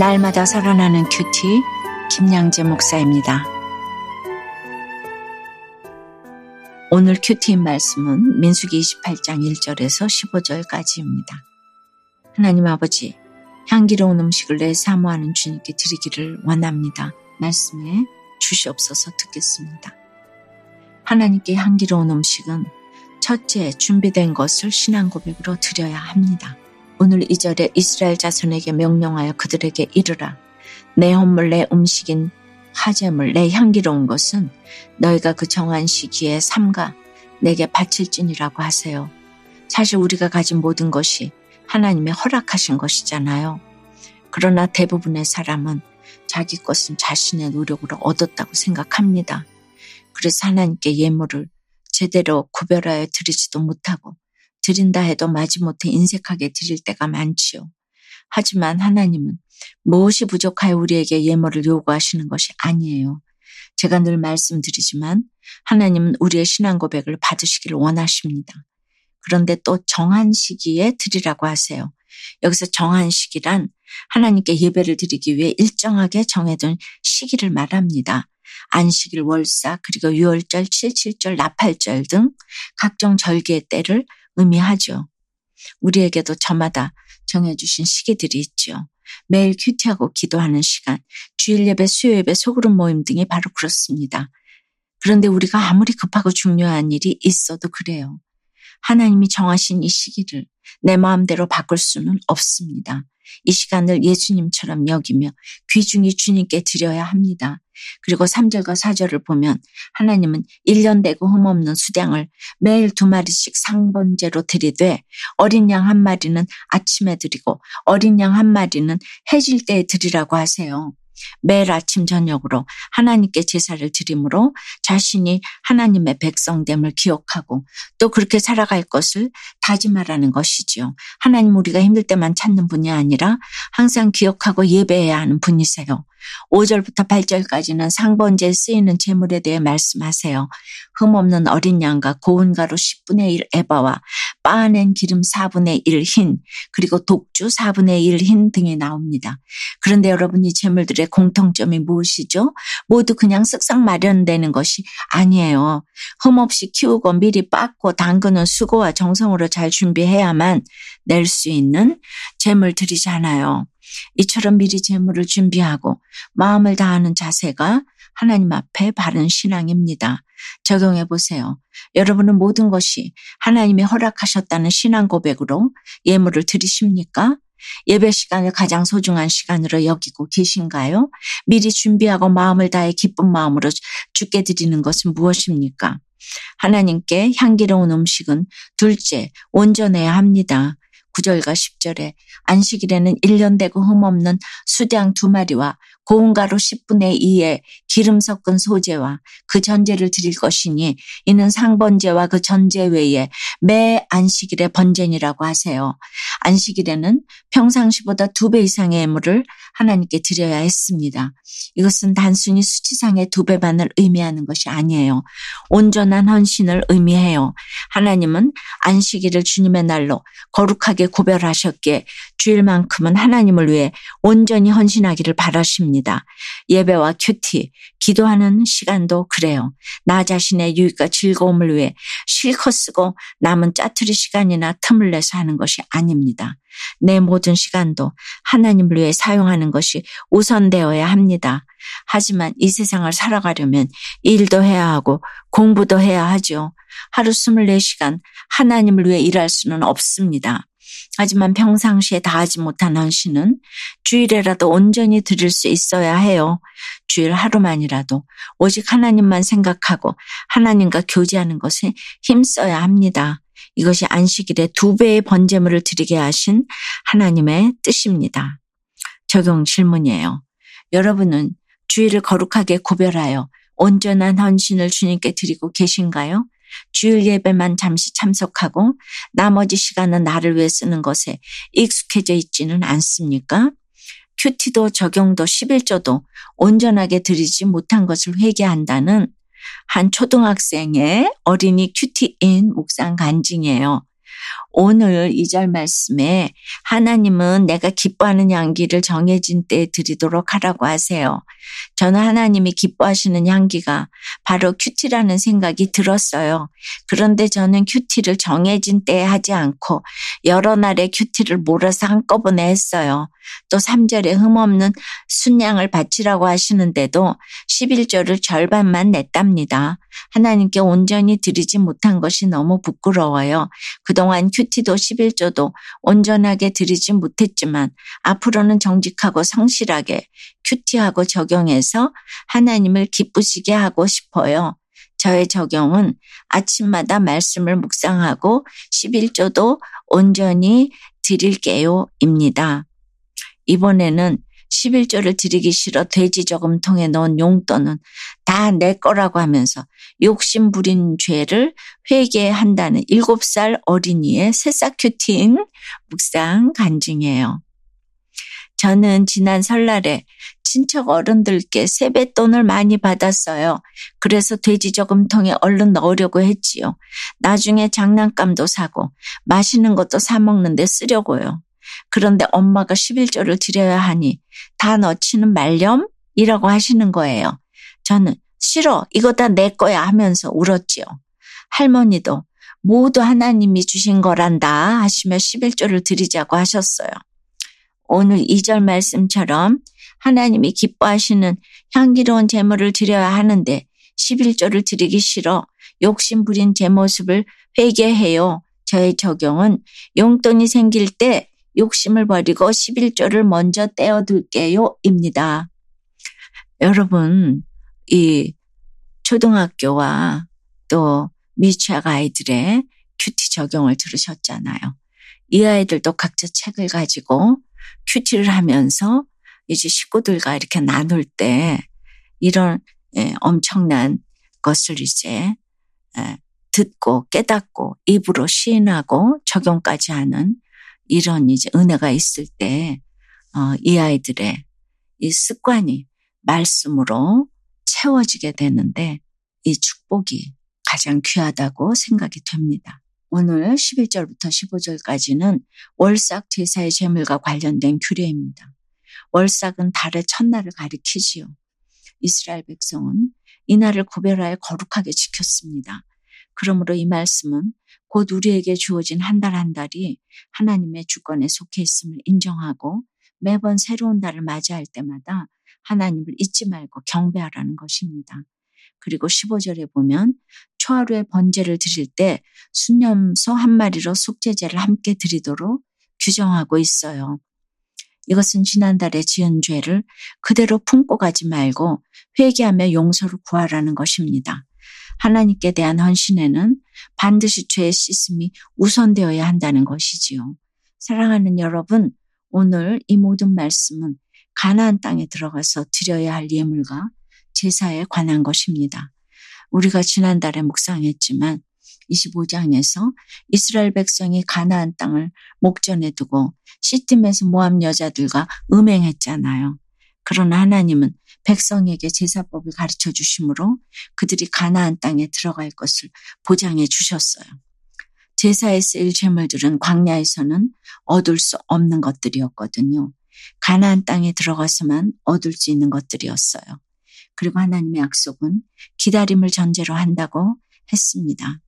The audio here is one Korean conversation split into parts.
날마다 살아나는 큐티 김양재 목사입니다. 오늘 큐티인 말씀은 민수기 28장 1절에서 15절까지입니다. 하나님 아버지, 향기로운 음식을 내 사모하는 주님께 드리기를 원합니다. 말씀해 주시옵소서 듣겠습니다. 하나님께 향기로운 음식은 첫째 준비된 것을 신앙 고백으로 드려야 합니다. 오늘 이절에 이스라엘 자손에게 명령하여 그들에게 이르라. 내 헌물 내 음식인 화재물 내 향기로운 것은 너희가 그 정한 시기에 삼가 내게 바칠지니라고 하세요. 사실 우리가 가진 모든 것이 하나님의 허락하신 것이잖아요. 그러나 대부분의 사람은 자기 것은 자신의 노력으로 얻었다고 생각합니다. 그래서 하나님께 예물을 제대로 구별하여 드리지도 못하고 드린다 해도 마지못해 인색하게 드릴 때가 많지요. 하지만 하나님은 무엇이 부족하여 우리에게 예물을 요구하시는 것이 아니에요. 제가 늘 말씀드리지만 하나님은 우리의 신앙 고백을 받으시기를 원하십니다. 그런데 또 정한 시기에 드리라고 하세요. 여기서 정한 시기란 하나님께 예배를 드리기 위해 일정하게 정해둔 시기를 말합니다. 안식일, 월사, 그리고 유월절, 칠칠절, 나팔절 등 각종 절기의 때를 의미하죠. 우리에게도 저마다 정해주신 시기들이 있죠. 매일 큐티하고 기도하는 시간, 주일 예배, 수요 예배, 소그룹 모임 등이 바로 그렇습니다. 그런데 우리가 아무리 급하고 중요한 일이 있어도 그래요. 하나님이 정하신 이 시기를 내 마음대로 바꿀 수는 없습니다. 이 시간을 예수님처럼 여기며 귀중히 주님께 드려야 합니다. 그리고 3절과 4절을 보면 하나님은 1년 되고 흠없는 수량을 매일 두 마리씩 상번제로 드리되 어린 양 한 마리는 아침에 드리고 어린 양 한 마리는 해질 때에 드리라고 하세요. 매일 아침 저녁으로 하나님께 제사를 드림으로 자신이 하나님의 백성됨을 기억하고 또 그렇게 살아갈 것을 다짐하라는 것이지요. 하나님 우리가 힘들 때만 찾는 분이 아니라 항상 기억하고 예배해야 하는 분이세요. 5절부터 8절까지는 상번제에 쓰이는 제물에 대해 말씀하세요. 흠없는 어린 양과 고운 가루 10분의 1 에바와 빻아낸 기름 4분의 1 흰, 그리고 독주 4분의 1 흰 등이 나옵니다. 그런데 여러분 이 제물들의 공통점이 무엇이죠? 모두 그냥 쓱싹 마련되는 것이 아니에요. 흠없이 키우고 미리 빻고 담그는 수고와 정성으로 잘 준비해야만 낼 수 있는 제물들이잖아요. 이처럼 미리 재물을 준비하고 마음을 다하는 자세가 하나님 앞에 바른 신앙입니다. 적용해 보세요. 여러분은 모든 것이 하나님이 허락하셨다는 신앙 고백으로 예물을 드리십니까? 예배 시간을 가장 소중한 시간으로 여기고 계신가요? 미리 준비하고 마음을 다해 기쁜 마음으로 주께 드리는 것은 무엇입니까? 하나님께 향기로운 음식은 둘째, 온전해야 합니다. 9절과 10절에 안식일에는 1년 되고 흠없는 수량 두 마리와 고운 가루 10분의 2의 기름 섞은 소재와 그 전제를 드릴 것이니 이는 상번제와 그 전제 외에 매 안식일의 번제니라고 하세요. 안식일에는 평상시보다 두 배 이상의 예물을 하나님께 드려야 했습니다. 이것은 단순히 수치상의 두 배만을 의미하는 것이 아니에요. 온전한 헌신을 의미해요. 하나님은 안식일을 주님의 날로 거룩하게 구별하셨기에 주일만큼은 하나님을 위해 온전히 헌신하기를 바라십니다. 예배와 큐티, 기도하는 시간도 그래요. 나 자신의 유익과 즐거움을 위해 실컷 쓰고 남은 짜투리 시간이나 틈을 내서 하는 것이 아닙니다. 내 모든 시간도 하나님을 위해 사용하는 것이 우선되어야 합니다. 하지만 이 세상을 살아가려면 일도 해야 하고 공부도 해야 하죠. 하루 24시간 하나님을 위해 일할 수는 없습니다. 하지만 평상시에 다하지 못한 헌신은 주일에라도 온전히 드릴 수 있어야 해요. 주일 하루만이라도 오직 하나님만 생각하고 하나님과 교제하는 것에 힘써야 합니다. 이것이 안식일에 두 배의 번제물을 드리게 하신 하나님의 뜻입니다. 적용 질문이에요. 여러분은 주일을 거룩하게 구별하여 온전한 헌신을 주님께 드리고 계신가요? 주일 예배만 잠시 참석하고 나머지 시간은 나를 위해 쓰는 것에 익숙해져 있지는 않습니까? 큐티도 적용도 11조도 온전하게 드리지 못한 것을 회개한다는 한 초등학생의 어린이 큐티인 묵상 간증이에요. 오늘 이 절 말씀에 하나님은 내가 기뻐하는 향기를 정해진 때에 드리도록 하라고 하세요. 저는 하나님이 기뻐하시는 향기가 바로 큐티라는 생각이 들었어요. 그런데 저는 큐티를 정해진 때에 하지 않고 여러 날의 큐티를 몰아서 한꺼번에 했어요. 또 3절에 흠없는 순양을 바치라고 하시는데도 11절을 절반만 냈답니다. 하나님께 온전히 드리지 못한 것이 너무 부끄러워요. 그동안 큐티도 11조도 온전하게 드리지 못했지만 앞으로는 정직하고 성실하게 큐티하고 적용해서 하나님을 기쁘시게 하고 싶어요. 저의 적용은 아침마다 말씀을 묵상하고 11조도 온전히 드릴게요 입니다. 이번에는 11조를 드리기 싫어 돼지 저금통에 넣은 용돈은 다 내 거라고 하면서 욕심 부린 죄를 회개한다는 7살 어린이의 새싹 큐팅 묵상 간증이에요. 저는 지난 설날에 친척 어른들께 세뱃돈을 많이 받았어요. 그래서 돼지 저금통에 얼른 넣으려고 했지요. 나중에 장난감도 사고 맛있는 것도 사 먹는데 쓰려고요. 그런데 엄마가 11조를 드려야 하니 다 넣지는 말렴이라고 하시는 거예요. 저는 싫어. 이거 다 내 거야 하면서 울었지요. 할머니도 모두 하나님이 주신 거란다 하시며 11조를 드리자고 하셨어요. 오늘 2절 말씀처럼 하나님이 기뻐하시는 향기로운 제물을 드려야 하는데 11조를 드리기 싫어 욕심 부린 제 모습을 회개해요. 저의 적용은 용돈이 생길 때 욕심을 버리고 11조를 먼저 떼어둘게요. 입니다. 여러분, 이 초등학교와 또 미취학 아이들의 큐티 적용을 들으셨잖아요. 이 아이들도 각자 책을 가지고 큐티를 하면서 이제 식구들과 이렇게 나눌 때 이런 예, 엄청난 것을 이제 예, 듣고 깨닫고 입으로 시인하고 적용까지 하는 이런 이제 은혜가 있을 때, 어, 이 아이들의 이 습관이 말씀으로 채워지게 되는데 이 축복이 가장 귀하다고 생각이 됩니다. 오늘 11절부터 15절까지는 월삭 제사의 제물과 관련된 규례입니다. 월삭은 달의 첫날을 가리키지요. 이스라엘 백성은 이 날을 구별하여 거룩하게 지켰습니다. 그러므로 이 말씀은 곧 우리에게 주어진 한달한 달이 하나님의 주권에 속해 있음을 인정하고 매번 새로운 달을 맞이할 때마다 하나님을 잊지 말고 경배하라는 것입니다. 그리고 15절에 보면 초하루에 번제를 드릴 때 순념소 한 마리로 속죄제를 함께 드리도록 규정하고 있어요. 이것은 지난달에 지은 죄를 그대로 품고 가지 말고 회개하며 용서를 구하라는 것입니다. 하나님께 대한 헌신에는 반드시 죄의 씻음이 우선되어야 한다는 것이지요. 사랑하는 여러분, 오늘 이 모든 말씀은 가나안 땅에 들어가서 드려야 할 예물과 제사에 관한 것입니다. 우리가 지난달에 묵상했지만 25장에서 이스라엘 백성이 가나안 땅을 목전에 두고 시팀에서 모함 여자들과 음행했잖아요. 그러나 하나님은 백성에게 제사법을 가르쳐 주심으로 그들이 가나안 땅에 들어갈 것을 보장해 주셨어요. 제사에 쓰일 재물들은 광야에서는 얻을 수 없는 것들이었거든요. 가나안 땅에 들어가서만 얻을 수 있는 것들이었어요. 그리고 하나님의 약속은 기다림을 전제로 한다고 했습니다.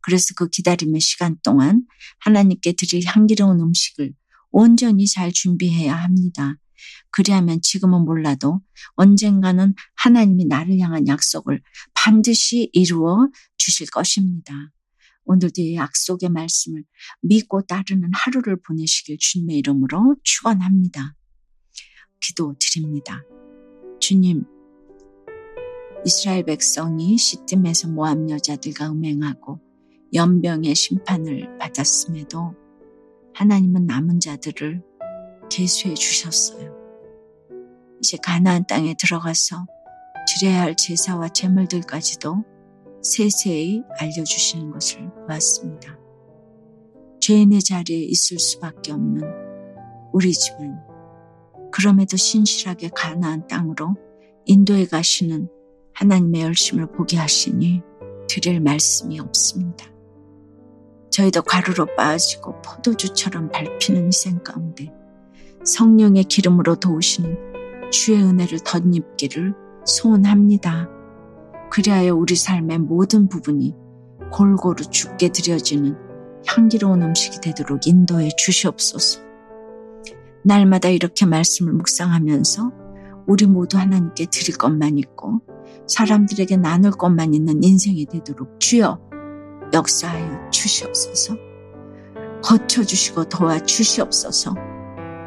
그래서 그 기다림의 시간 동안 하나님께 드릴 향기로운 음식을 온전히 잘 준비해야 합니다. 그리하면 지금은 몰라도 언젠가는 하나님이 나를 향한 약속을 반드시 이루어 주실 것입니다. 오늘도 이 약속의 말씀을 믿고 따르는 하루를 보내시길 주님의 이름으로 축원합니다. 기도 드립니다. 주님, 이스라엘 백성이 시딤에서 모함 여자들과 음행하고 연병의 심판을 받았음에도 하나님은 남은 자들을 계수해 주셨어요. 이제 가나안 땅에 들어가서 드려야 할 제사와 제물들까지도 세세히 알려주시는 것을 보았습니다. 죄인의 자리에 있을 수밖에 없는 우리 집은 그럼에도 신실하게 가나안 땅으로 인도에 가시는 하나님의 열심을 보게 하시니 드릴 말씀이 없습니다. 저희도 가루로 빠지고 포도주처럼 밟히는 희생 가운데 성령의 기름으로 도우시는 주의 은혜를 덧입기를 소원합니다. 그리하여 우리 삶의 모든 부분이 골고루 죽게 드려지는 향기로운 음식이 되도록 인도해 주시옵소서. 날마다 이렇게 말씀을 묵상하면서 우리 모두 하나님께 드릴 것만 있고 사람들에게 나눌 것만 있는 인생이 되도록 주여 역사하여 주시옵소서. 거쳐주시고 도와 주시옵소서.